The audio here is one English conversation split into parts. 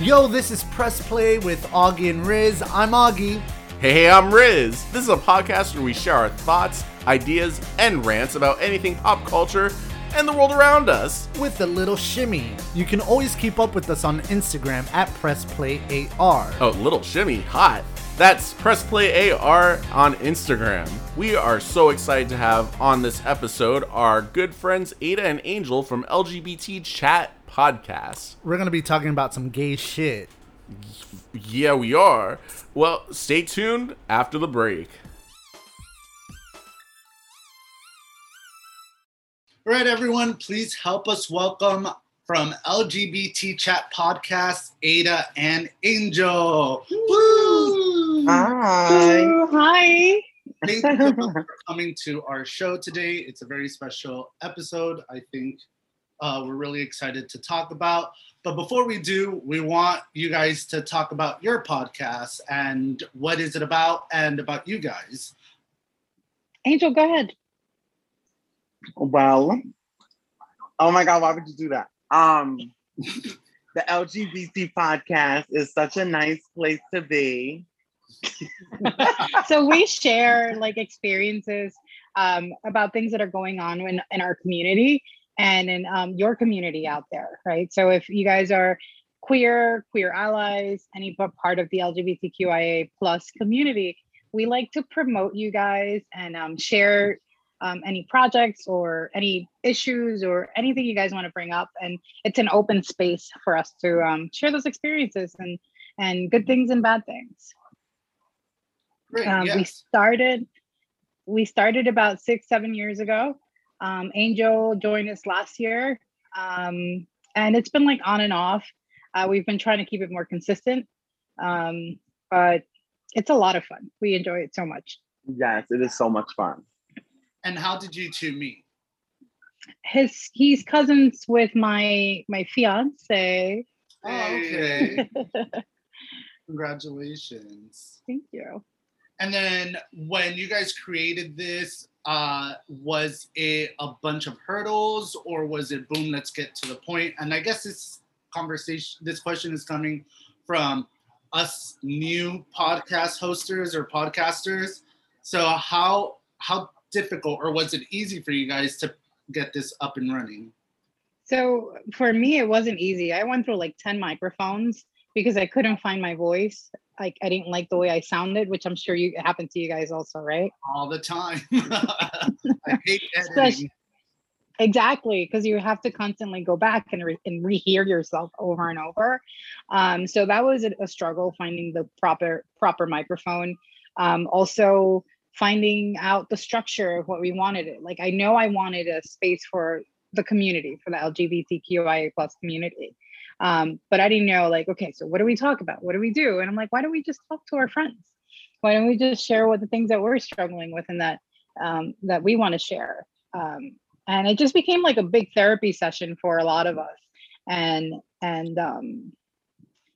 Yo, this is Press Play with Augie and Rizz. I'm Augie. Hey, hey, I'm Rizz. This is a podcast where we share our thoughts, ideas, and rants about anything pop culture and the world around us. With a little shimmy. You can always keep up with us on Instagram at PressPlayAR. Oh, little shimmy, hot. That's PressPlayAR on Instagram. We are so excited to have on this episode our good friends Aida and Angel from LGBT Chat Podcast. We're going to be talking about some gay shit. Yeah, we are. Well, stay tuned after the break. All right, everyone, please help us welcome from LGBT Chat Podcast, Aida and Angel. Woo! Hi. Hi. Thank you so for coming to our show today. It's a very special episode. I think uh, we're really excited to talk about. But before we do, we want you guys to talk about your podcast and what is it about and about you guys. Angel, go ahead. Well, oh my God, why would you do that? Um, the LGBT podcast is such a nice place to be. so we share like experiences um, about things that are going on in, in our community and in um, your community out there, right? So if you guys are queer, queer allies, any part of the LGBTQIA plus community, we like to promote you guys and um, share um, any projects or any issues or anything you guys want to bring up. And it's an open space for us to um, share those experiences and and good things and bad things. Great, Um, yes. We started we started about six seven years ago. Um, Angel joined us last year, um, and it's been like on and off. Uh, we've been trying to keep it more consistent, um, but it's a lot of fun. We enjoy it so much. Yes, it is so much fun. And how did you two meet? His he's cousins with my my fiance. Oh, okay. Congratulations. Thank you. And then when you guys created this, uh, was it a bunch of hurdles or was it boom, let's get to the point? And I guess this conversation, this question is coming from us new podcast hosters or podcasters. So how how difficult or was it easy for you guys to get this up and running? So for me, it wasn't easy. I went through like 10 microphones because I couldn't find my voice. Like I didn't like the way I sounded, which I'm sure you happened to you guys also, right? All the time. I hate editing. Exactly, because you have to constantly go back and, re- and rehear yourself over and over. Um, so that was a, a struggle finding the proper proper microphone. Um, also finding out the structure of what we wanted it. Like I know I wanted a space for the community, for the LGBTQIA plus community. Um, but I didn't know like, okay, so what do we talk about? What do we do? And I'm like, why don't we just talk to our friends? Why don't we just share what the things that we're struggling with and that um, that we want to share? Um, and it just became like a big therapy session for a lot of us and and um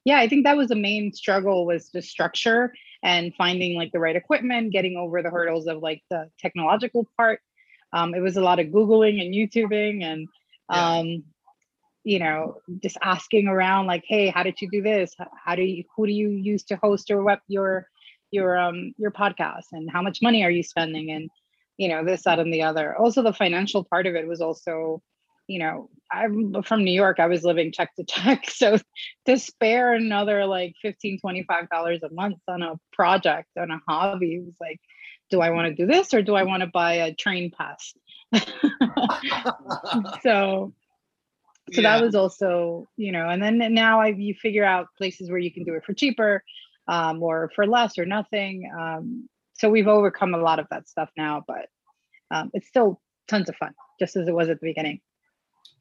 yeah i think that was the main struggle was the structure and finding like the right equipment getting over the hurdles of like the technological part um it was a lot of googling and youtubing and um you know just asking around like hey how did you do this? How do you who do you use to host your web your your um your podcast? And how much money are you spending? And you know this that and the other. Also the financial part of it was also you know i'm from new york i was living check to check. So to spare another like 15 25 dollars a month on a project on a hobby was like do i want to do this or do i want to buy a train pass? So so Yeah. that was also you know and then now i you figure out places where you can do it for cheaper um, or for less or nothing um, so we've overcome a lot of that stuff now but um, it's still tons of fun just as it was at the beginning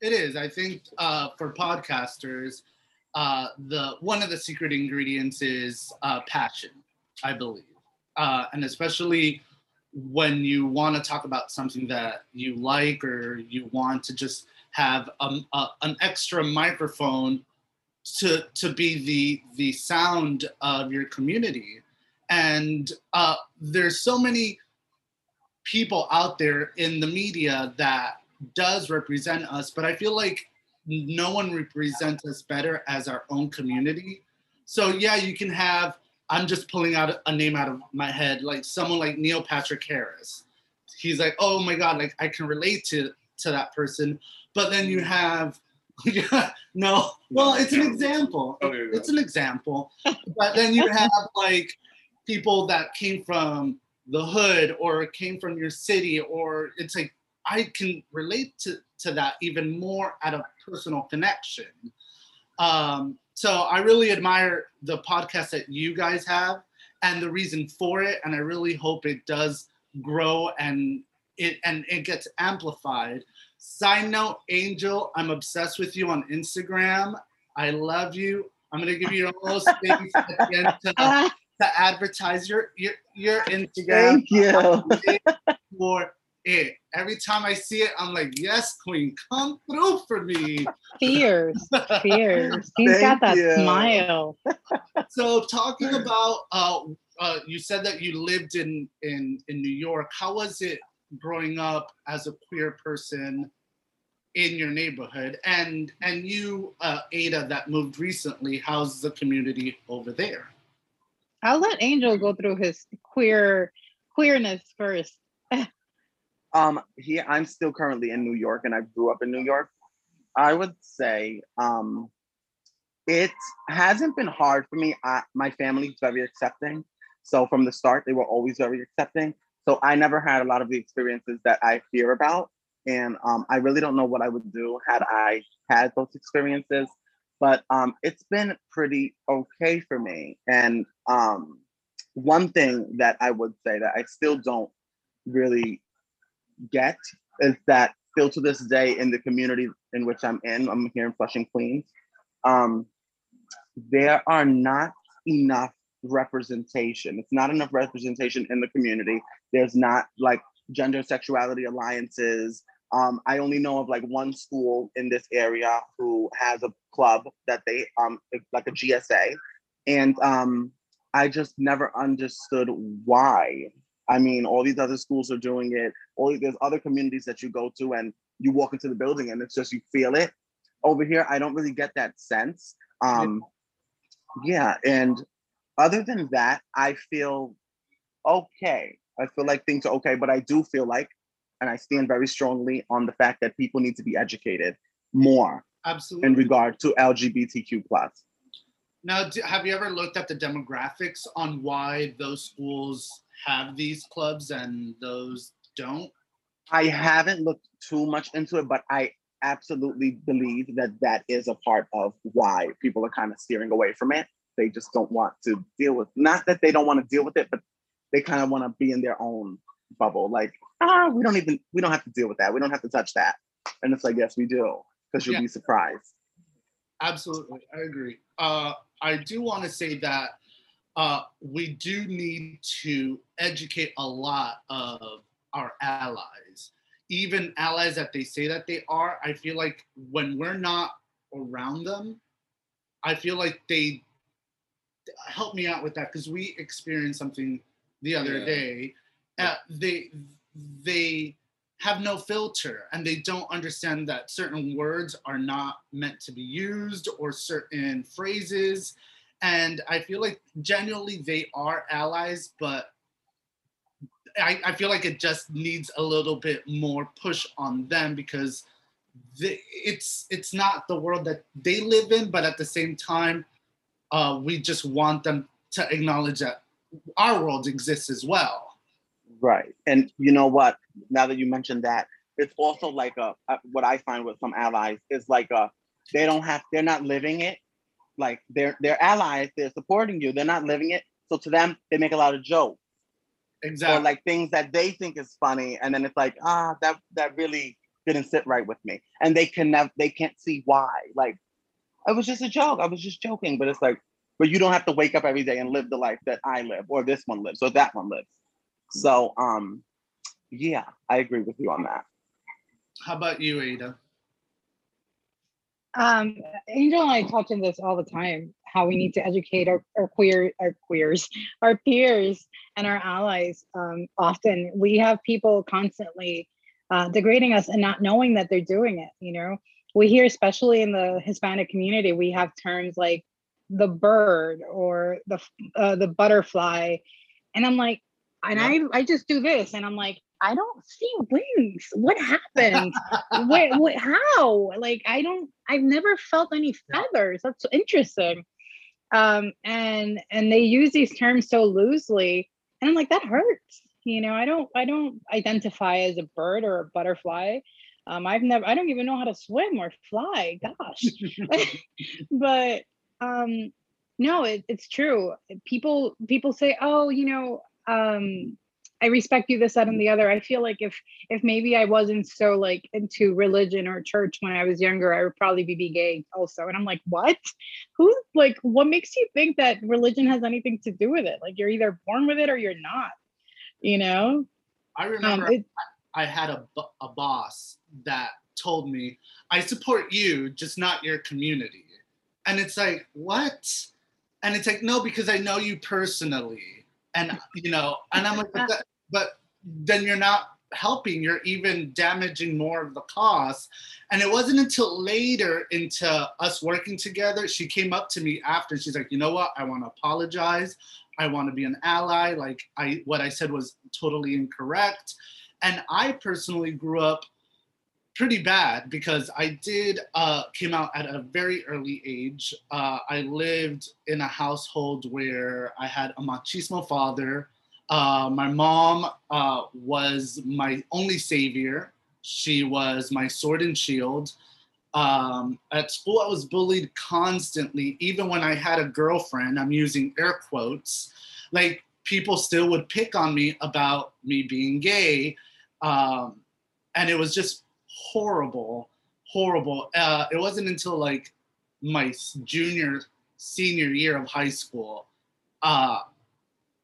It is. I think uh, for podcasters, uh, the one of the secret ingredients is uh, passion. I believe, uh, and especially when you want to talk about something that you like or you want to just have um, a, an extra microphone to to be the the sound of your community and uh, there's so many people out there in the media that does represent us but i feel like no one represents us better as our own community. So yeah, you can have. I'm just pulling out a name out of my head, like someone like Neil Patrick Harris. He's like, oh my god, like I can relate to to that person. But then you have, yeah, no, well, it's an example. Okay. It's an example. But then you have like people that came from the hood or came from your city, or it's like I can relate to to that even more at a personal connection. Um, so I really admire the podcast that you guys have and the reason for it, and I really hope it does grow and it and it gets amplified. Side note, Angel, I'm obsessed with you on Instagram. I love you. I'm gonna give you your little space at the end to, to advertise your your your Instagram. Thank you. For it. Every time I see it, I'm like, yes, queen, come through for me. Fierce, fierce. He's got that you. smile. So talking about uh, uh you said that you lived in in in New York. How was it growing up as a queer person in your neighborhood? And and you, uh, Aida, that moved recently, how's the community over there? I'll let Angel go through his queer queerness first. Um, here I'm still currently in New York, and I grew up in New York. I would say um, it hasn't been hard for me. I, my family's very accepting, so from the start they were always very accepting. So I never had a lot of the experiences that I fear about, and um, I really don't know what I would do had I had those experiences. But um, it's been pretty okay for me. And um, one thing that I would say that I still don't really get is that still to this day in the community in which I'm in, I'm here in Flushing, Queens, um, there are not enough representation. It's not enough representation in the community. There's not like gender sexuality alliances. Um, I only know of like one school in this area who has a club that they um like a GSA, and um, I just never understood why. I mean, all these other schools are doing it. All there's other communities that you go to, and you walk into the building, and it's just you feel it. Over here, I don't really get that sense. Um, yeah, and other than that, I feel okay. I feel like things are okay, but I do feel like, and I stand very strongly on the fact that people need to be educated more Absolutely. in regard to LGBTQ plus. Now, do, have you ever looked at the demographics on why those schools have these clubs and those don't? I haven't looked too much into it, but I absolutely believe that that is a part of why people are kind of steering away from it. They just don't want to deal with, not that they don't want to deal with it, but they kind of want to be in their own bubble. Like, ah, we don't even, we don't have to deal with that. We don't have to touch that. And it's like, yes, we do, because you'll Yeah. be surprised. Absolutely, I agree. Uh, I do want to say that uh, we do need to educate a lot of our allies, even allies that they say that they are. I feel like when we're not around them, I feel like they help me out with that because we experienced something the other Yeah. day. Uh, they they have no filter and they don't understand that certain words are not meant to be used or certain phrases and i feel like genuinely they are allies but i, I feel like it just needs a little bit more push on them because the, it's it's not the world that they live in but at the same time uh, we just want them to acknowledge that our world exists as well Right. And you know what? Now that you mentioned that, it's also like a, a what I find with some allies is like a they don't have they're not living it. Like they're they're allies, they're supporting you, they're not living it. So to them, they make a lot of jokes exactly or like things that they think is funny, and then it's like, ah, that that really didn't sit right with me. And they can never they can't see why. Like, it was just a joke. I was just joking. But it's like, but you don't have to wake up every day and live the life that I live, or this one lives, or that one lives. So um yeah, I agree with you on that. how about you aida Um, Angel and I talk on this all the time. How we need to educate our, our queer, our queers, our peers, and our allies. Um, often we have people constantly uh, degrading us and not knowing that they're doing it. You know, we hear, especially in the Hispanic community, we have terms like the bird or the uh, the butterfly, and I'm like, and yeah. I I just do this, and I'm like, I don't see wings. What happened? what, what, how? Like, I don't, I've never felt any feathers. That's interesting. Um, and, and they use these terms so loosely. And I'm like, that hurts. You know, I don't, I don't identify as a bird or a butterfly. Um, I've never, I don't even know how to swim or fly. Gosh. but, um, no, it, it's true. People, people say, oh, you know, um, I respect you this, that, and the other. I feel like if if maybe I wasn't so like into religion or church when I was younger, I would probably be, be gay also. And I'm like, what? Who like what makes you think that religion has anything to do with it? Like you're either born with it or you're not. You know. I remember um, it, I had a a boss that told me, "I support you, just not your community." And it's like, what? And it's like, no, because I know you personally. And you know, and I'm like, but, but then you're not helping you're even damaging more of the cause. And it wasn't until later into us working together she came up to me after she's like you know what? I want to apologize. I want to be an ally. Like i what i said was totally incorrect. And i personally grew up pretty bad because I did uh, came out at a very early age. Uh, I lived in a household where I had a machismo father. Uh, my mom uh, was my only savior. She was my sword and shield. Um, at school, I was bullied constantly. Even when I had a girlfriend, I'm using air quotes, like people still would pick on me about me being gay. Um, and it was just horrible, horrible. Uh, it wasn't until like my junior, senior year of high school, uh,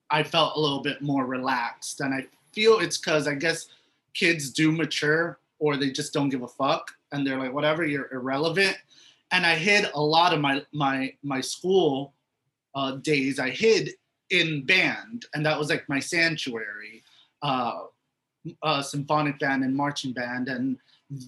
I felt a little bit more relaxed. And I feel it's because I guess kids do mature or they just don't give a fuck and they're like, whatever, you're irrelevant. And I hid a lot of my my my school uh, days. I hid in band, and that was like my sanctuary. Uh, uh, symphonic band and marching band, and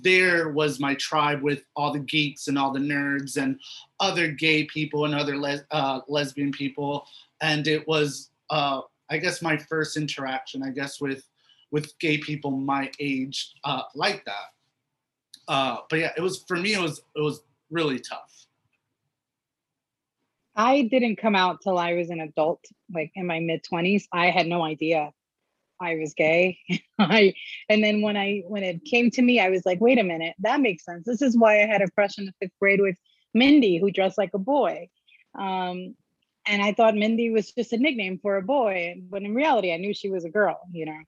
there was my tribe with all the geeks and all the nerds and other gay people and other les- uh, lesbian people. And it was uh, i guess my first interaction i guess with with gay people my age uh, like that. Uh, but yeah it was for me it was it was really tough. I didn't come out till i was an adult like in my mid 20s i had no idea I was gay. I and then when I when it came to me, I was like, wait a minute, that makes sense. This is why I had a crush in the fifth grade with Mindy, who dressed like a boy. Um, and I thought Mindy was just a nickname for a boy, but in reality, I knew she was a girl, you know.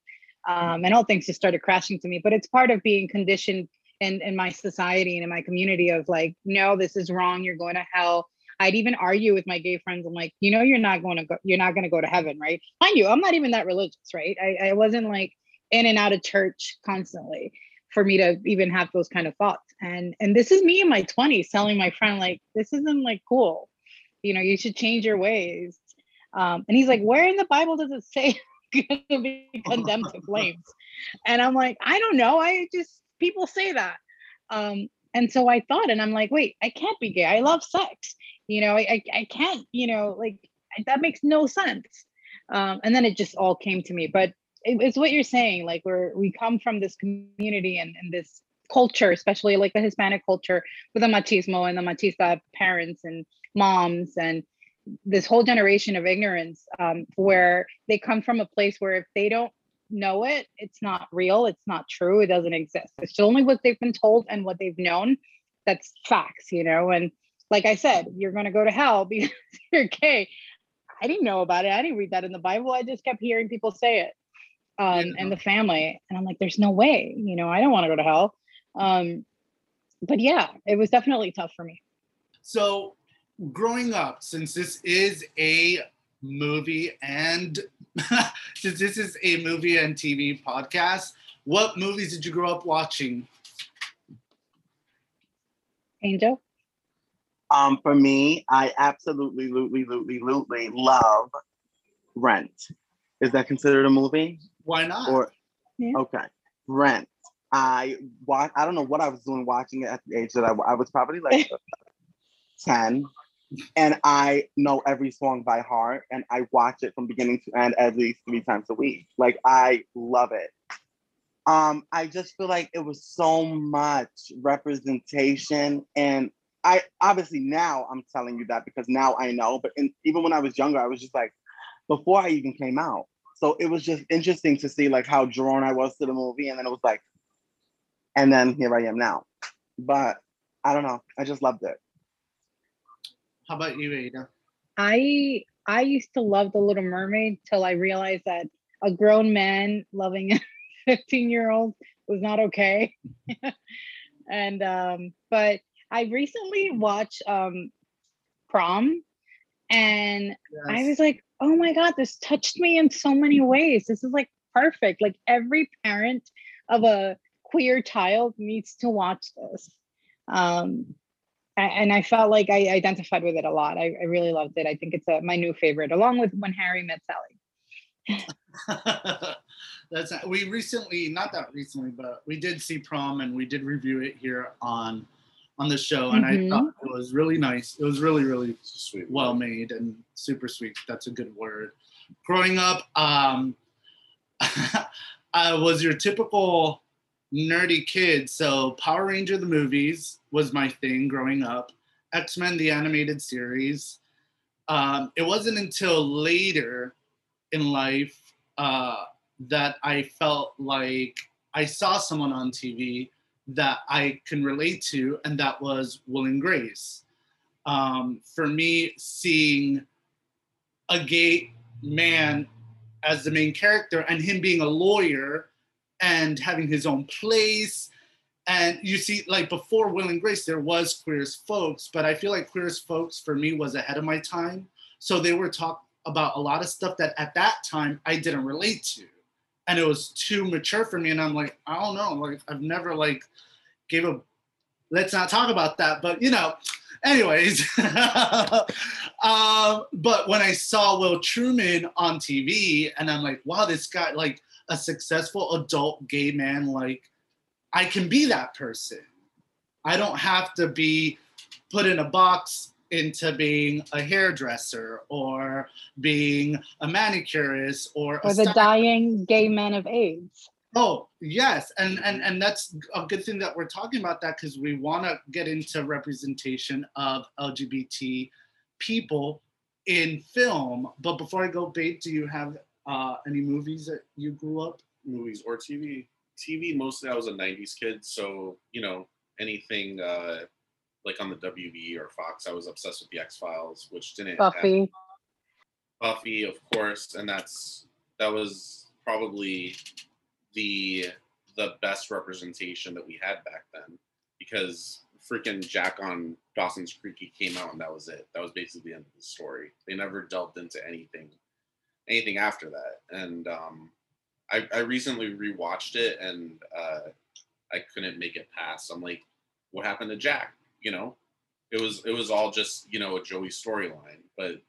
Um, and all things just started crashing to me. But it's part of being conditioned in in my society and in my community of like, no, this is wrong. You're going to hell I'd even argue with my gay friends. I'm like, you know, you're not going to go, you're not going to go to heaven, right? Mind you, I'm not even that religious, right? I, I wasn't like in and out of church constantly for me to even have those kind of thoughts. And and this is me in my 20s telling my friend like, this isn't like cool. You know, you should change your ways. Um, and he's like, where in the Bible does it say going to be condemned to flames? And I'm like, I don't know. I just people say that. Um, and so I thought, and I'm like, wait, I can't be gay. I love sex. You know I, I can't you know like that makes no sense. Um, and then it just all came to me. But it, it's what you're saying like we're we come from this community and, and this culture especially like the hispanic culture with the machismo and the machista parents and moms and this whole generation of ignorance um, where they come from a place where if they don't know it it's not real it's not true it doesn't exist it's only what they've been told and what they've known that's facts you know and like I said, you're going to go to hell because you're gay. I didn't know about it. I didn't read that in the Bible. I just kept hearing people say it um, yeah. and the family. And I'm like, there's no way, you know, I don't want to go to hell. Um, but yeah, it was definitely tough for me. So, growing up, since this is a movie and since this is a movie and TV podcast, what movies did you grow up watching? Angel. Um, for me, I absolutely, lutely, lutely, lutely love Rent. Is that considered a movie? Why not? Or yeah. okay, Rent. I watch. I don't know what I was doing watching it at the age that I, I was probably like ten, and I know every song by heart, and I watch it from beginning to end at least three times a week. Like I love it. Um, I just feel like it was so much representation, and I obviously now I'm telling you that because now I know. But in, even when I was younger, I was just like, before I even came out. So it was just interesting to see like how drawn I was to the movie, and then it was like, and then here I am now. But I don't know. I just loved it. How about you, Aida? I I used to love The Little Mermaid till I realized that a grown man loving a 15 year old was not okay. and um, but I recently watched um prom and I was like, oh my God, this touched me in so many ways. This is like perfect. Like every parent of a queer child needs to watch this. Um, and I felt like I identified with it a lot. I, I really loved it. I think it's a, my new favorite, along with When Harry Met Sally. That's not, we recently, not that recently, but we did see prom and we did review it here on on the show, and Mhm. I thought it was really nice. It was really, really Sweet. well made and super sweet. That's a good word. Growing up, um, I was your typical nerdy kid. So Power Ranger the movies was my thing growing up. X Men the animated series. Um, it wasn't until later in life uh, that I felt like I saw someone on TV that I can relate to, and that was Will and Grace um, for me, seeing a gay man as the main character and him being a lawyer and having his own place. And you see, like before Will and Grace, there was Queer as Folks, but I feel like Queer as Folks for me was ahead of my time. So they were talk about a lot of stuff that at that time I didn't relate to. And it was too mature for me. And I'm like, I don't know. Like I've never like gave a let's not talk about that. But you know, anyways um, but when i saw will truman on tv and i'm like wow this guy like a successful adult gay man like i can be that person i don't have to be put in a box into being a hairdresser or being a manicurist or, a Or the stylist. dying gay men of AIDS. Oh yes, and and and that's a good thing that we're talking about that because we want to get into representation of LGBT people in film. But before I go, Bate, do you have uh, any movies that you grew up? movies or TV. TV mostly I was a '90s kid, so you know anything uh, like on the WB or Fox, I was obsessed with the X Files, which didn't have Buffy. Buffy, of course, and that's that was probably the the best representation that we had back then because freaking Jack on Dawson's Creek came out and that was it. That was basically the end of the story. They never delved into anything anything after that. And um I, I recently rewatched it and uh I couldn't make it past. I'm like, what happened to Jack? You know? It was it was all just, you know, a Joey storyline. But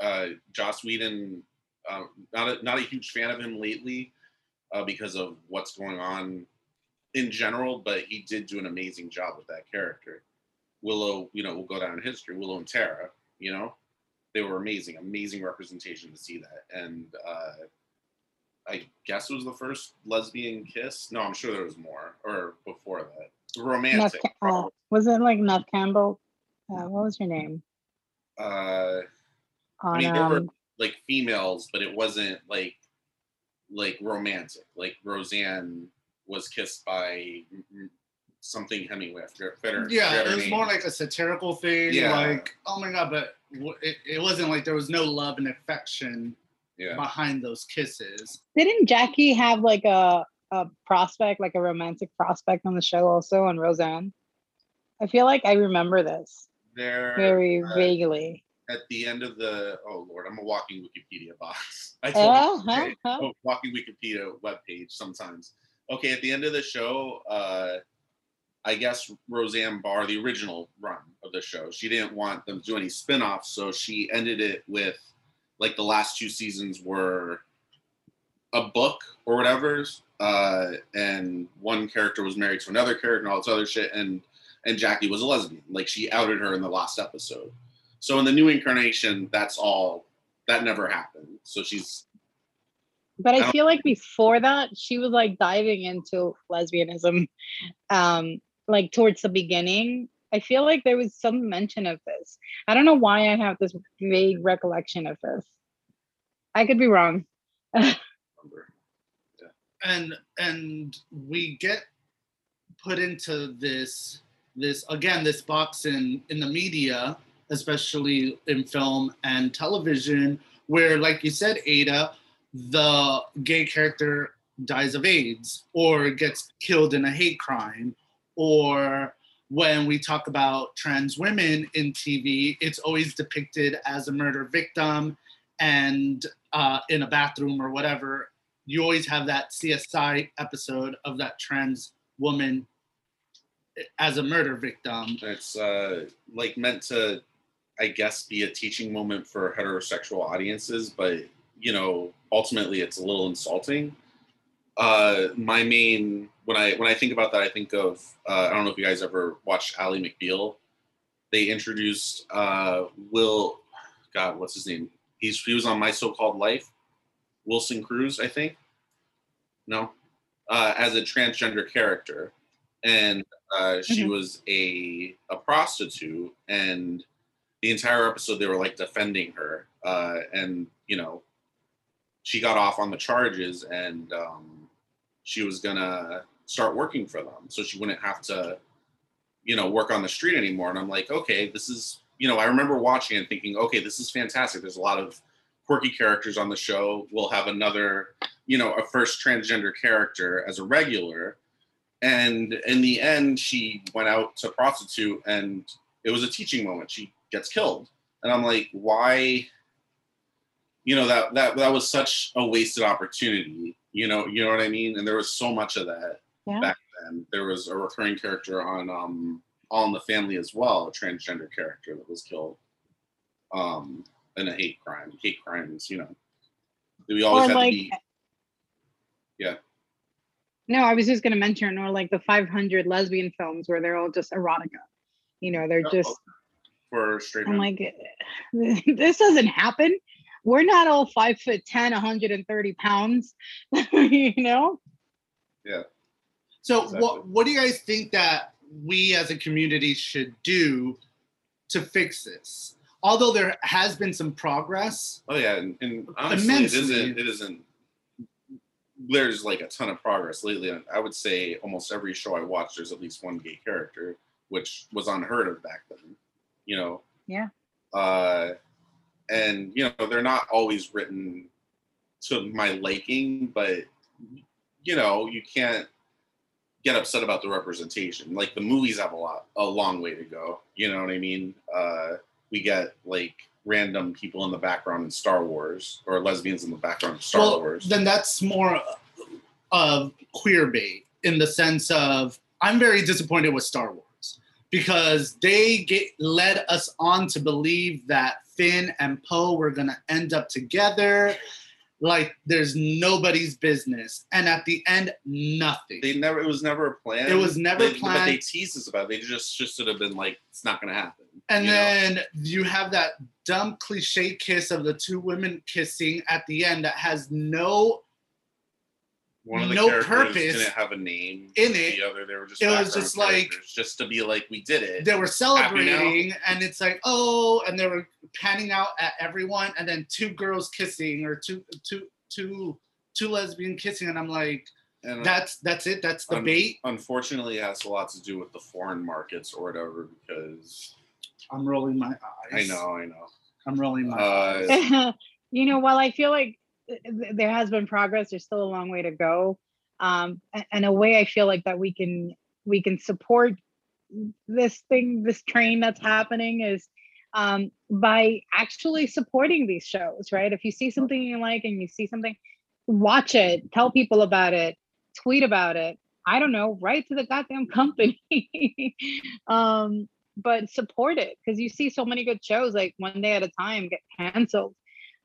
uh Joss Whedon uh, not a, not a huge fan of him lately uh, because of what's going on in general, but he did do an amazing job with that character. Willow, you know, will go down in history. Willow and Tara, you know, they were amazing, amazing representation to see that. And uh, I guess it was the first lesbian kiss. No, I'm sure there was more or before that. Neve, Romantic. Ca- uh, was it like Neve Campbell? Uh, what was your name? Uh, On, mean, there were- um, like females, but it wasn't like like romantic. Like Roseanne was kissed by something Hemingway. I forget- forget her- Yeah, it was name. more like a satirical thing. Yeah. Like, oh my god, but w- it, it wasn't like there was no love and affection yeah. behind those kisses. didn't Jackie have like a a prospect, like a romantic prospect on the show also on Roseanne? I feel like I remember this There very uh, vaguely. at the end of the oh lord, I'm a walking Wikipedia box. I told you, Uh-huh, okay, huh. oh, walking Wikipedia webpage sometimes. Okay, at the end of the show, uh, I guess Roseanne Barr, the original run of the show, she didn't want them to do any spin-offs, so she ended it with like the last two seasons were a book or whatever, uh, and one character was married to another character and all this other shit, and and Jackie was a lesbian. Like she outed her in the last episode. So in the new incarnation, that's all that never happened. So she's but I I feel like before that, she was like diving into lesbianism, um, like towards the beginning. I feel like there was some mention of this. I don't know why I have this vague recollection of this. I could be wrong. and and we get put into this this again this box in in the media especially in film and television where like you said aida the gay character dies of aids or gets killed in a hate crime or when we talk about trans women in tv it's always depicted as a murder victim and uh, in a bathroom or whatever you always have that CSI episode of that trans woman as a murder victim. it's uh, like meant to, I guess, be a teaching moment for heterosexual audiences, but you know, ultimately, it's a little insulting. Uh, my main when I when I think about that, I think of uh, I don't know if you guys ever watched Ally McBeal. They introduced uh, Will, God, what's his name? He's he was on My So-Called Life. Wilson Cruz, I think. No, uh, as a transgender character, and uh, she Mhm. was a a prostitute, and the entire episode they were like defending her, uh, and you know, she got off on the charges, and um, she was gonna start working for them, so she wouldn't have to, you know, work on the street anymore. And I'm like, okay, this is, you know, I remember watching and thinking, okay, this is fantastic. There's a lot of quirky characters on the show. We'll have another, you know, a first transgender character as a regular. And in the end, she went out to prostitute and it was a teaching moment. She gets killed. And I'm like, why? You know, that that that was such a wasted opportunity. You know, you know what I mean? And there was so much of that Yeah. back then. There was a recurring character on um All in the Family as well, a transgender character that was killed. Um in a hate crime. Hate crimes, you know. We always Or had like, to be Yeah. no, I was just gonna mention, or like the 500 lesbian films where they're all just erotica. You know, they're Oh, just. for straight I'm men. like, this doesn't happen. We're not all five foot 10, 130 pounds. you know. So Exactly. what what do you guys think that we as a community should do to fix this? Although there has been some progress, Oh yeah, and, and honestly, Immensely. it isn't. It isn't. There's like a ton of progress lately. I would say almost every show I watch, there's at least one gay character, which was unheard of back then. You know. Yeah. Uh, and you know they're not always written to my liking, but you know you can't get upset about the representation. Like the movies have a lot, a long way to go. You know what I mean? Uh, we get like random people in the background in Star Wars or lesbians in the background of Star well, Wars. then that's more of queer bait in the sense of I'm very disappointed with Star Wars because they get led us on to believe that Finn and Poe were gonna end up together like there's nobody's business, and at the end, nothing. they never. It was never a plan. It was never They- But they planned. teased us about. It. They just just should have been like, it's not going to happen. And you know? then you have that dumb cliche kiss of the two women kissing at the end that has no one of the no characters purpose didn't have a name. in it. The other, they were just. It was just like- just to be like, we did it. they were celebrating and it's like oh and they were panning out at everyone and then two girls kissing or two two two two lesbian kissing and i'm like And that's that's it that's the Um, bait unfortunately, it has a lot to do with the foreign markets or whatever. Because i'm rolling my eyes. I know, I know. i'm rolling my Uh, eyes you know, while I feel like th- th- there has been progress, there's still a long way to go. Um, and a way I feel like that we can we can support this thing, this train that's happening is um, by actually supporting these shows, right? If you see something you like and you see something, watch it, tell people about it, tweet about it. I don't know, write to the goddamn company. um, but support it because you see so many good shows like one day at a time get canceled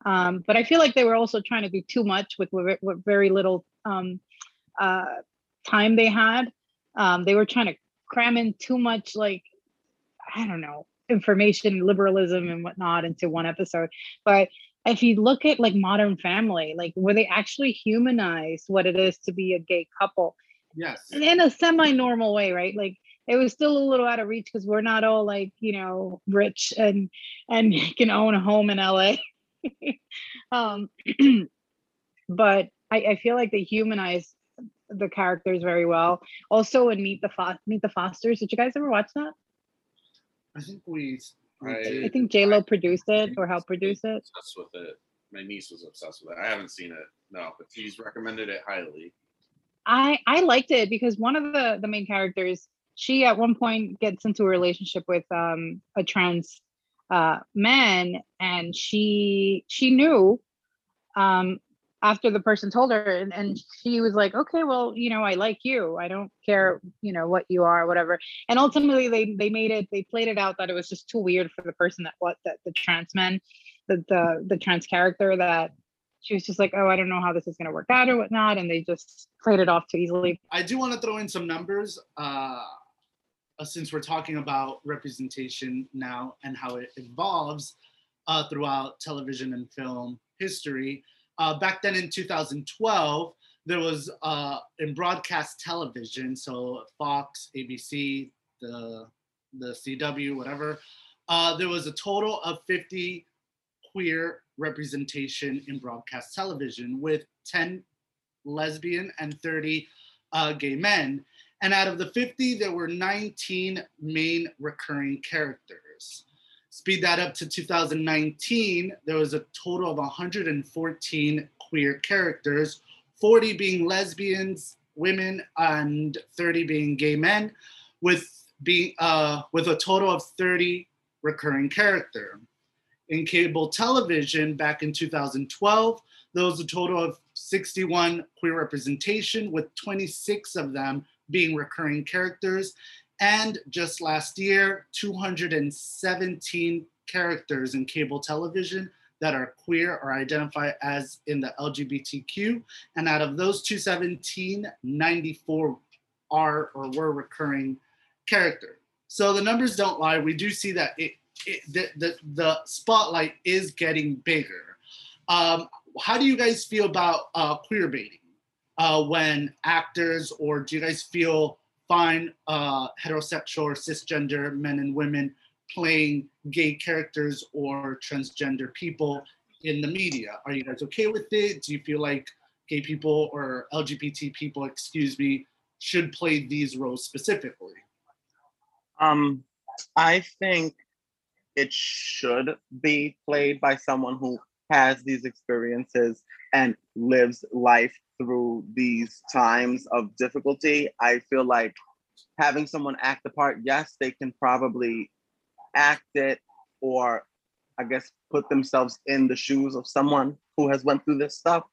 Um, but I feel like they were also trying to do too much with, with, with very little um, uh, time they had. Um, they were trying to cram in too much, like, I don't know, information, liberalism, and whatnot into one episode. But if you look at like Modern Family, like where they actually humanize what it is to be a gay couple, Yes. in a semi-normal way, right? Like it was still a little out of reach because we're not all like you know rich and and can own a home in LA. um, but I, I feel like they humanize the characters very well. Also, in Meet the Fo- Meet the Fosters, did you guys ever watch that? I think we. we I- did. I think J Lo produced it or helped produce it. Obsessed with it. My niece was obsessed with it. I haven't seen it, no, but she's recommended it highly. I I liked it because one of the the main characters, she at one point gets into a relationship with um a trans uh man and she she knew um after the person told her and, and she was like okay well you know i like you. I don't care you know what you are whatever. And ultimately they they made it they played it out that it was just too weird for the person that what that the trans man the the, the trans character that she was just like oh i don't know how this is going to work out or whatnot and they just played it off too easily. I do want to throw in some numbers uh, uh, since we're talking about representation now and how it evolves uh, throughout television and film history. Uh, back then in 2012, there was uh, in broadcast television, so Fox, ABC, the the CW, whatever. Uh, there was a total of 50 queer representation in broadcast television, with 10 lesbian and 30 uh, gay men. And out of the 50, there were 19 main recurring characters. Speed that up to 2019, there was a total of 114 queer characters, 40 being lesbians, women, and 30 being gay men, with being uh, with a total of 30 recurring character. In cable television back in 2012, there was a total of 61 queer representation, with 26 of them being recurring characters. And just last year, 217 characters in cable television that are queer or identify as in the LGBTQ. And out of those 217, 94 are or were recurring character. So the numbers don't lie. We do see that it, it the, the, the spotlight is getting bigger. Um, how do you guys feel about uh, queer baiting? Uh, when actors, or do you guys feel fine uh, heterosexual or cisgender men and women playing gay characters or transgender people in the media? Are you guys okay with it? Do you feel like gay people or LGBT people, excuse me, should play these roles specifically? Um, I think it should be played by someone who has these experiences and lives life through these times of difficulty. I feel like having someone act the part, yes, they can probably act it or I guess put themselves in the shoes of someone who has went through this stuff.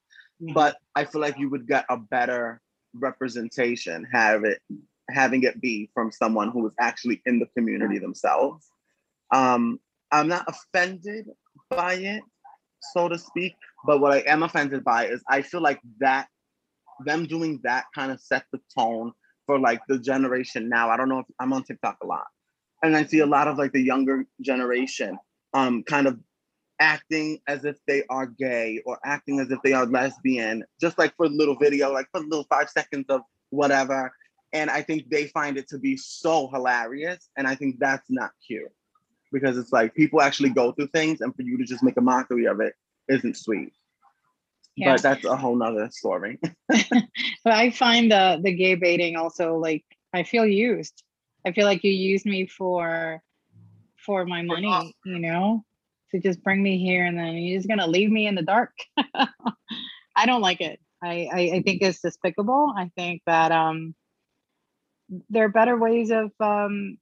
But I feel like you would get a better representation have it having it be from someone who is actually in the community themselves. Um, I'm not offended by it, so to speak, but what I am offended by is I feel like that them doing that kind of set the tone for like the generation now. I don't know if I'm on TikTok a lot, and I see a lot of like the younger generation um kind of acting as if they are gay or acting as if they are lesbian, just like for a little video, like for a little five seconds of whatever. And I think they find it to be so hilarious. And I think that's not cute because it's like people actually go through things and for you to just make a mockery of it isn't sweet. Yeah. But that's a whole nother story. but I find the the gay baiting also like I feel used. I feel like you used me for for my money, you know, to just bring me here and then you're just gonna leave me in the dark. I don't like it. I, I I think it's despicable. I think that um there are better ways of um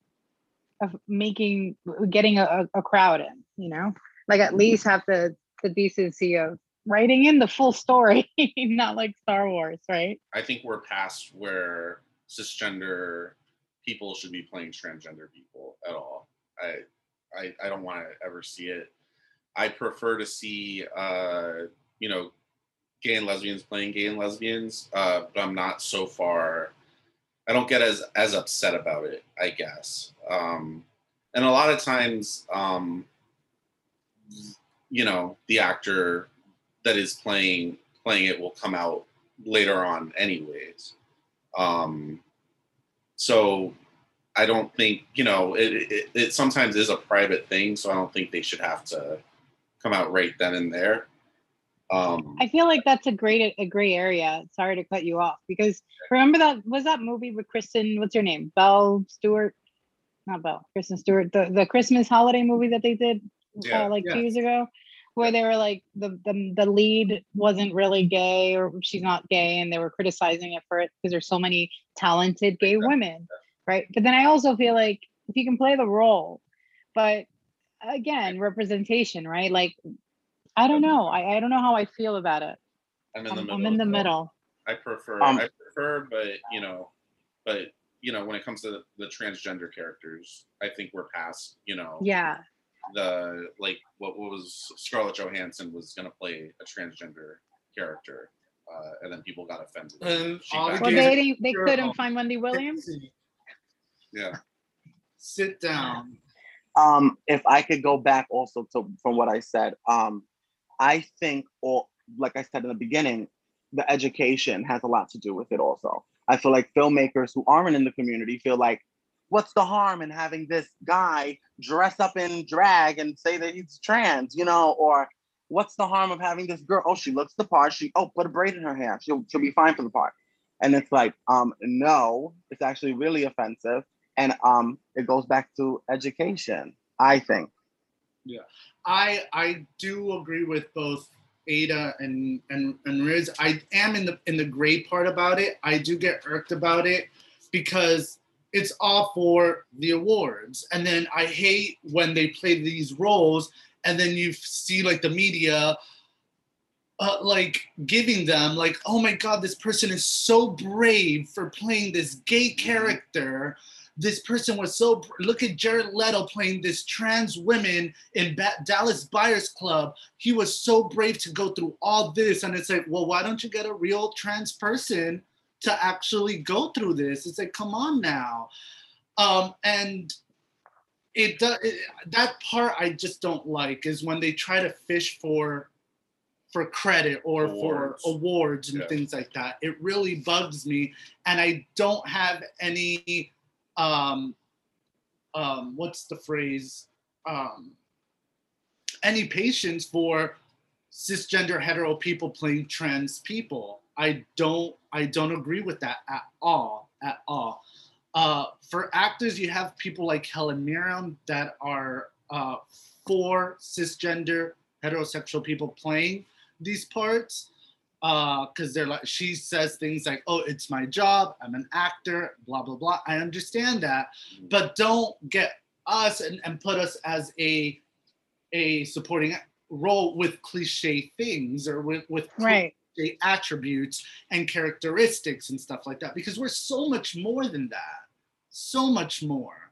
of making getting a, a crowd in, you know, like at least have the the decency of writing in the full story, not like Star Wars, right? I think we're past where cisgender people should be playing transgender people at all. I I, I don't want to ever see it. I prefer to see, uh, you know, gay and lesbians playing gay and lesbians, uh, but I'm not so far. I don't get as as upset about it, I guess. Um, and a lot of times, um, you know, the actor that is playing playing it will come out later on, anyways. Um, so I don't think you know it, it, it. sometimes is a private thing, so I don't think they should have to come out right then and there. Um, I feel like that's a great a gray area. Sorry to cut you off because remember that was that movie with Kristen. What's her name? Belle Stewart. Not Belle. Kristen Stewart. The the Christmas holiday movie that they did Yeah. uh, like Yeah. two years ago, where they were like the, the the lead wasn't really gay or she's not gay, and they were criticizing it for it because there's so many talented gay women, right? But then I also feel like if you can play the role, but again, representation, right? Like I don't know. I, I don't know how I feel about it. I'm in the I'm, middle. I'm in the middle. I prefer. Um, I prefer, but you know, but you know, when it comes to the, the transgender characters, I think we're past. You know, Yeah. the like what, what was Scarlett Johansson was gonna play a transgender character, uh, and then people got offended. And all got- Well, they didn't, they couldn't find Wendy Williams. yeah, Sit down. um if i could go back also to from what i said um i think or like i said in the beginning the education has a lot to do with it also i feel like filmmakers who aren't in the community feel like what's the harm in having this guy dress up in drag and say that he's trans? You know or what's the harm of having this girl oh she looks the part she oh put a braid in her hair she'll, she'll be fine for the part. And it's like um no it's actually really offensive and um it goes back to education i think. Yeah. I I do agree with both Aida and and and Rizz. I am in the in the gray part about it. I do get irked about it because it's all for the awards, and then I hate when they play these roles, and then you see like the media. Uh, like giving them like oh my god this person is so brave for playing this gay character this person was so look at Jared Leto playing this trans woman in ba- Dallas Buyers Club. He was so brave to go through all this, and it's like, well, why don't you get a real trans person to actually go through this? It's like, come on now, um, and it does that part I just don't like is when they try to fish for for credit or Awards. for awards and Yeah. things like that. It really bugs me, and I don't have any um um what's the phrase? Um any patience for cisgender hetero people playing trans people. I don't i don't agree with that at all at all. Uh for actors you have people like helen mirren that are uh for cisgender heterosexual people playing these parts because they're like she says things like oh it's my job. I'm an actor blah blah blah. I understand that but don't get us and, and put us as a a supporting role with cliche things or with with Right. cliche attributes and characteristics and stuff like that because we're so much more than that. So much more.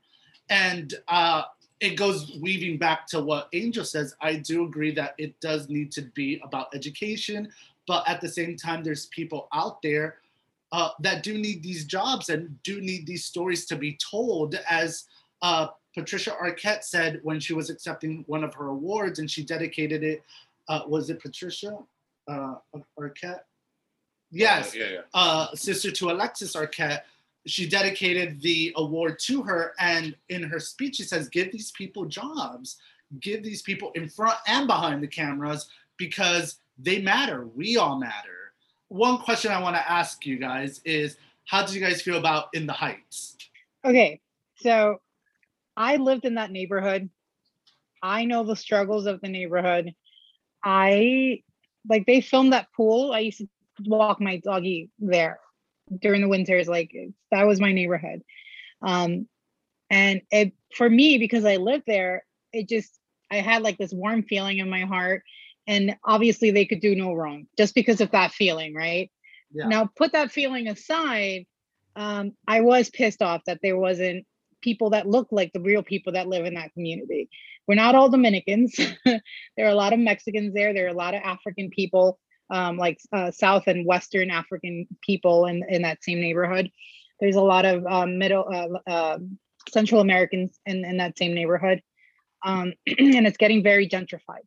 And uh it goes weaving back to what angel says. I do agree that it does need to be about education but at the same time there's people out there uh, that do need these jobs and do need these stories to be told as uh, patricia arquette said when she was accepting one of her awards and she dedicated it uh, was it patricia uh, arquette yes yeah, yeah. uh, sister to Alexis Arquette, she dedicated the award to her. And in her speech, she says, Give these people jobs, give these people in front and behind the cameras because they matter. We all matter. One question I want to ask you guys is How did you guys feel about In the Heights? Okay. So I lived in that neighborhood. I know the struggles of the neighborhood. I like they filmed that pool. I used to walk my doggy there during the winters. Like that was my neighborhood. Um, and it for me because I lived there, it just I had like this warm feeling in my heart. And obviously they could do no wrong just because of that feeling, right? Yeah. Now put that feeling aside. Um, I was pissed off that there wasn't people that look like the real people that live in that community. We're not all Dominicans. there are a lot of Mexicans there. There are a lot of African people, um, like uh, South and Western African people in, in that same neighborhood. There's a lot of um, middle uh, uh, Central Americans in, in that same neighborhood. Um, and it's getting very gentrified.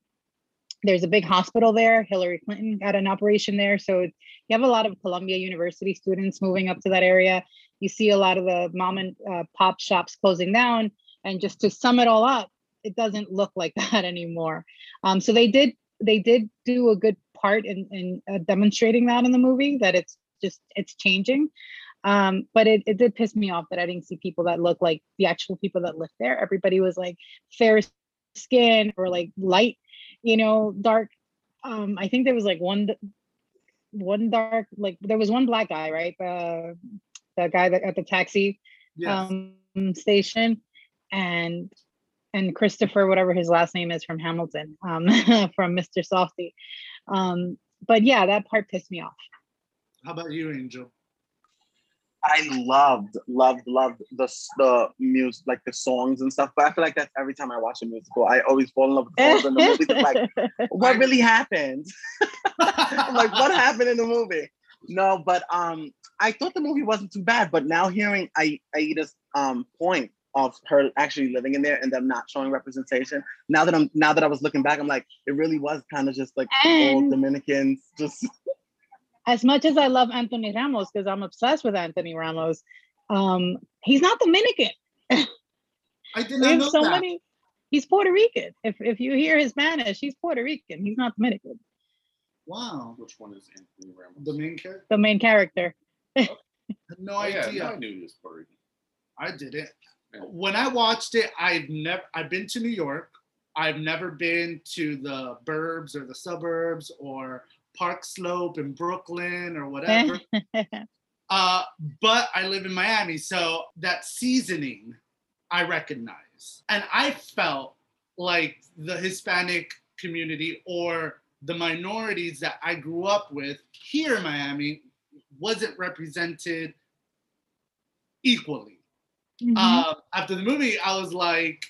There's a big hospital there. Hillary Clinton got an operation there. So you have a lot of Columbia University students moving up to that area. You see a lot of the mom and uh, pop shops closing down. And just to sum it all up, it doesn't look like that anymore. Um, so they did they did do a good part in, in uh, demonstrating that in the movie that it's just it's changing. Um, but it, it did piss me off that I didn't see people that look like the actual people that live there. Everybody was like fair skin or like light, you know, dark. Um, I think there was like one one dark like there was one black guy, right? Uh, the guy that at the taxi yes. um, station, and and Christopher, whatever his last name is from Hamilton, um, from Mr. Softee. Um, but yeah, that part pissed me off. How about you, Angel? I loved, loved, loved the the music, like the songs and stuff. But I feel like that's every time I watch a musical, I always fall in love with the songs in the movie. like, what really happened? I'm like, what happened in the movie? No, but um, I thought the movie wasn't too bad. But now hearing I Aida's um point of her actually living in there and them not showing representation. Now that I'm now that I was looking back, I'm like, it really was kind of just like and old Dominicans just as much as I love Anthony Ramos because I'm obsessed with Anthony Ramos, um, he's not Dominican. I did not know so that. Many, he's Puerto Rican. If if you hear his Spanish, he's Puerto Rican. He's not Dominican. Wow. Which one is Anthony Ramos? The main character. The main character. no oh, idea. Yeah, I knew he was Puerto Rican. I didn't. Yeah. When I watched it, I've never. I've been to New York. I've never been to the burbs or the suburbs or Park Slope in Brooklyn or whatever. uh, but I live in Miami, so that seasoning I recognize. And I felt like the Hispanic community or the minorities that I grew up with here in Miami wasn't represented equally. Mm-hmm. Uh, after the movie, I was like,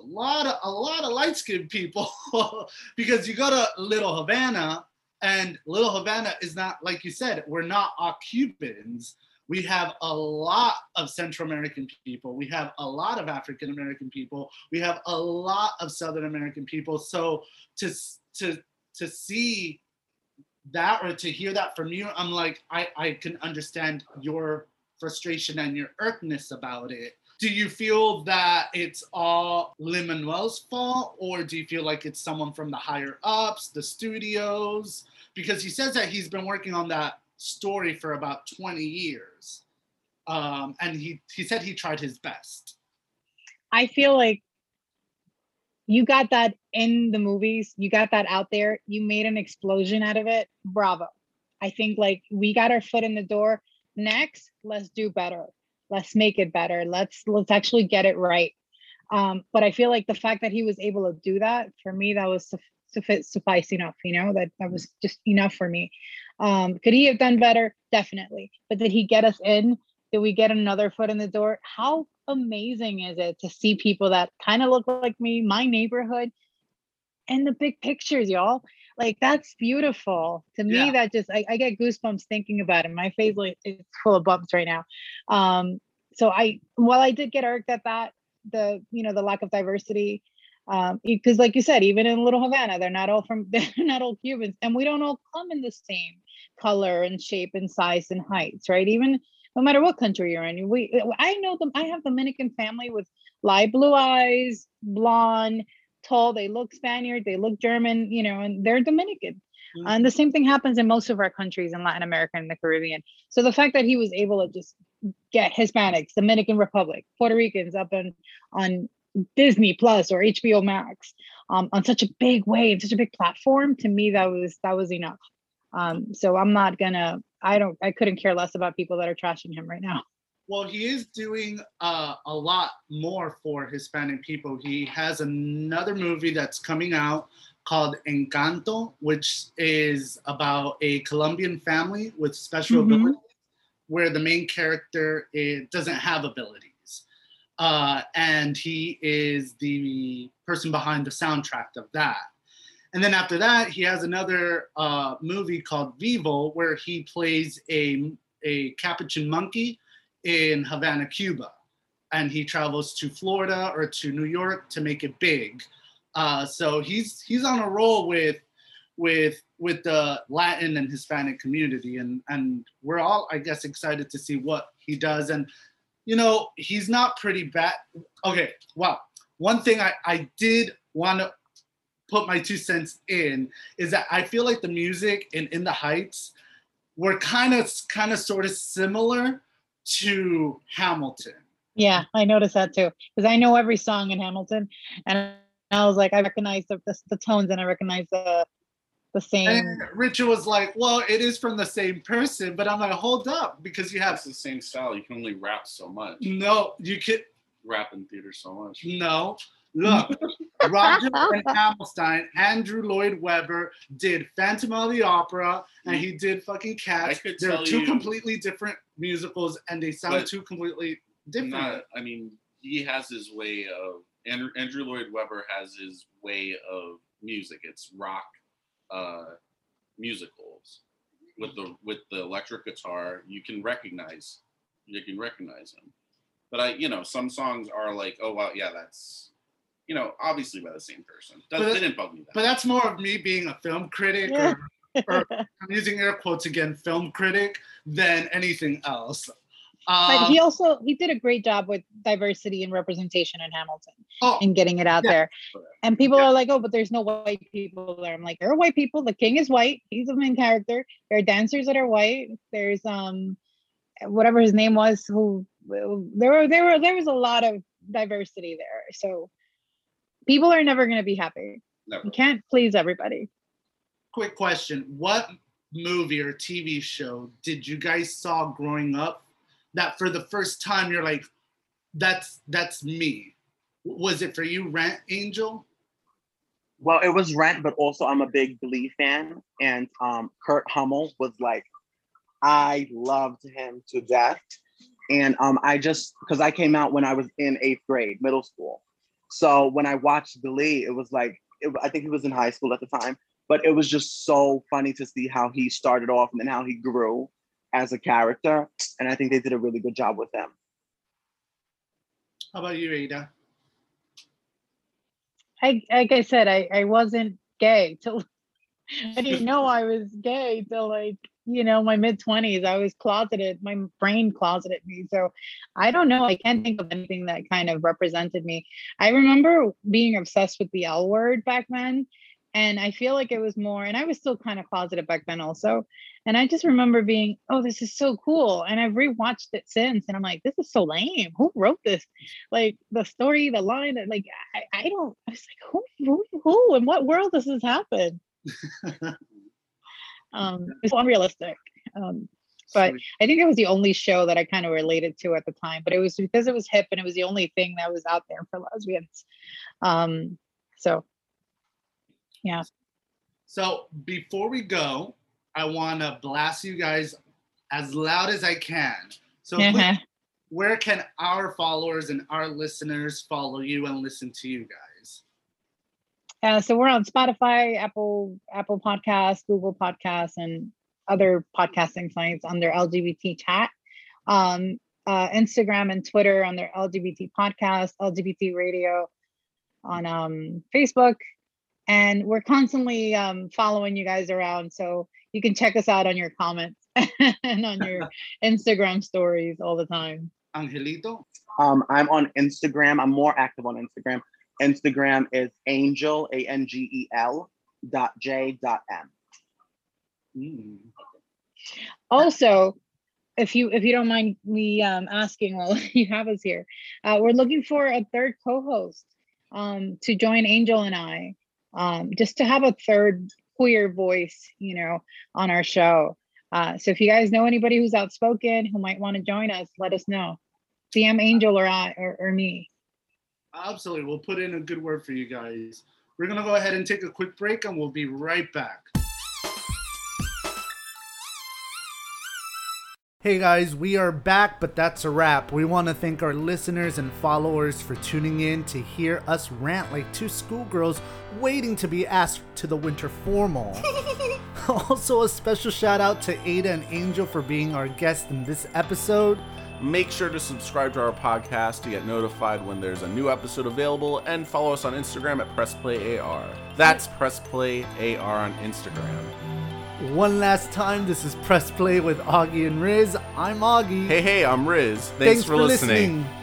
a lot of a lot of light skinned people because you go to Little Havana and Little Havana is not, like you said, we're not all Cubans. We have a lot of Central American people. We have a lot of African American people. We have a lot of Southern American people. So to to to see that or to hear that from you, I'm like, I, I can understand your frustration and your irkness about it. Do you feel that it's all Lin Manuel's fault, or do you feel like it's someone from the higher ups, the studios? Because he says that he's been working on that story for about 20 years. Um, and he, he said he tried his best. I feel like you got that in the movies, you got that out there, you made an explosion out of it. Bravo. I think like we got our foot in the door. Next, let's do better. Let's make it better. Let's let's actually get it right. Um, but I feel like the fact that he was able to do that for me, that was suffice enough you know that that was just enough for me. Um could he have done better? Definitely. But did he get us in? Did we get another foot in the door? How amazing is it to see people that kind of look like me my neighborhood and the big pictures y'all? Like that's beautiful. To me yeah. that just I, I, get goosebumps thinking about it. My face like it's full of bumps right now. Um so i while i did get irked at that the you know the lack of diversity um because like you said even in little havana they're not all from they're not all cubans and we don't all come in the same color and shape and size and heights right? Even no matter what country you're in we i know them i have dominican family with light blue eyes blonde tall they look spaniard they look german you know and they're dominican. Mm-hmm. and the same thing happens in most of our countries in latin america and the caribbean. So the fact that he was able to just get hispanics dominican republic puerto ricans up on on Disney Plus or HBO Max um, on such a big way and such a big platform, to me that was that was enough. Um, so I'm not gonna. I don't. I couldn't care less about people that are trashing him right now. Well, he is doing uh, a lot more for Hispanic people. He has another movie that's coming out called Encanto, which is about a Colombian family with special mm-hmm. abilities, where the main character it doesn't have abilities uh, and he is the person behind the soundtrack of that. And then after that, he has another uh, movie called Vivo, where he plays a, a capuchin monkey in Havana, Cuba. And he travels to Florida or to New York to make it big. Uh, so he's he's on a roll with with with the Latin and Hispanic community, and and we're all, I guess, excited to see what he does. And you know, he's not pretty bad. Okay, wow. One thing I I did want to put my two cents in is that I feel like the music in In the Heights were kind of kind of sort of similar to Hamilton. Yeah, I noticed that too because I know every song in Hamilton, and I was like, I recognize the, the, the tones and I recognize the the same. And Richard was like, "Well, it is from the same person," but I'm like, "Hold up," because you have That's the same style. You can only rap so much. no, you could Rap in theater so much. no. Look, Roger and Hammerstein, Andrew Lloyd Webber did Phantom of the Opera, and he did fucking I Cats. could They're two you- completely different musicals, and they sound two completely different. Not, I mean, he has his way of. Andrew, Andrew Lloyd Webber has his way of music. It's rock uh, musicals with the with the electric guitar. You can recognize, you can recognize him. But I, you know, some songs are like, oh well, yeah, that's, you know, obviously by the same person. That But- didn't bug me that. but that's more of me being a film critic, Yeah. or, or I'm using air quotes again, film critic, than anything else. But Uh, he also he did a great job with diversity and representation in Hamilton oh, and getting it out Yeah. there. And people Yeah. are like, "Oh, but there's no white people there." I'm like, "There are white people. The king is white. He's the main character. There are dancers that are white. There's um, whatever his name was. Who there were there were there was a lot of diversity there. So people are never gonna be happy. Never. You can't please everybody. quick question: What movie or TV show did you guys saw growing up that for the first time you're like, "That's that's me"? Was it for you, Rent Angel? Well, it was Rent, but also I'm a big Glee fan, and um, Kurt Hummel was like, I loved him to death, and um, I just because I came out when I was in eighth grade, middle school, so when I watched Glee, it was like it, I think he was in high school at the time, but it was just so funny to see how he started off and then how he grew as a character, and I think they did a really good job with them. How about you, Aida? I like I said, I I wasn't gay till I didn't know I was gay till like you know my mid twenties. I was closeted. My brain closeted me. So I don't know. I can't think of anything that kind of represented me. I remember being obsessed with the L word back then, and I feel like it was more. And I was still kind of closeted back then also. And I just remember being, oh, this is so cool. And I've rewatched it since, and I'm like, this is so lame. Who wrote this? Like the story, the line, like I, I don't. I was like, who, who, who, in what world does this happen? um, it's unrealistic. Um, but I think it was the only show that I kind of related to at the time. But it was because it was hip and it was the only thing that was out there for lesbians. Um, so yeah, So before we go, I want to blast you guys as loud as I can. So please, Uh-huh. where can our followers and our listeners follow you and listen to you guys? Uh, so we're on Spotify, Apple, Apple Podcasts, Google Podcasts, and other podcasting sites under LGBT Chat. Um, uh, Instagram and Twitter under LGBT Podcast, LGBT Radio on um, Facebook, and we're constantly um, following you guys around. So you can check us out on your comments and on your Instagram stories all the time. Angelito? Um, I'm on Instagram. I'm more active on Instagram. Instagram is angel, A N G E L dot J dot M. Mm. also if you if you don't mind me um, asking while you have us here uh, we're looking for a third co-host um, to join angel and i um, just to have a third queer voice you know on our show uh, so if you guys know anybody who's outspoken who might want to join us let us know dm angel or i or, or me Absolutely. We'll put in a good word for you guys. We're going to go ahead and take a quick break and we'll be right back. Hey guys, we are back, but that's a wrap. We want to thank our listeners and followers for tuning in to hear us rant like two schoolgirls waiting to be asked to the winter formal. also, a special shout out to Aida and Angel for being our guests in this episode. Make sure to subscribe to our podcast to get notified when there's a new episode available and follow us on Instagram at PressPlayAR. That's PressPlayAR on Instagram. One last time, this is Press Play with Augie and Rizz. I'm Augie. Hey, hey, I'm Rizz. Thanks, for, listening. listening.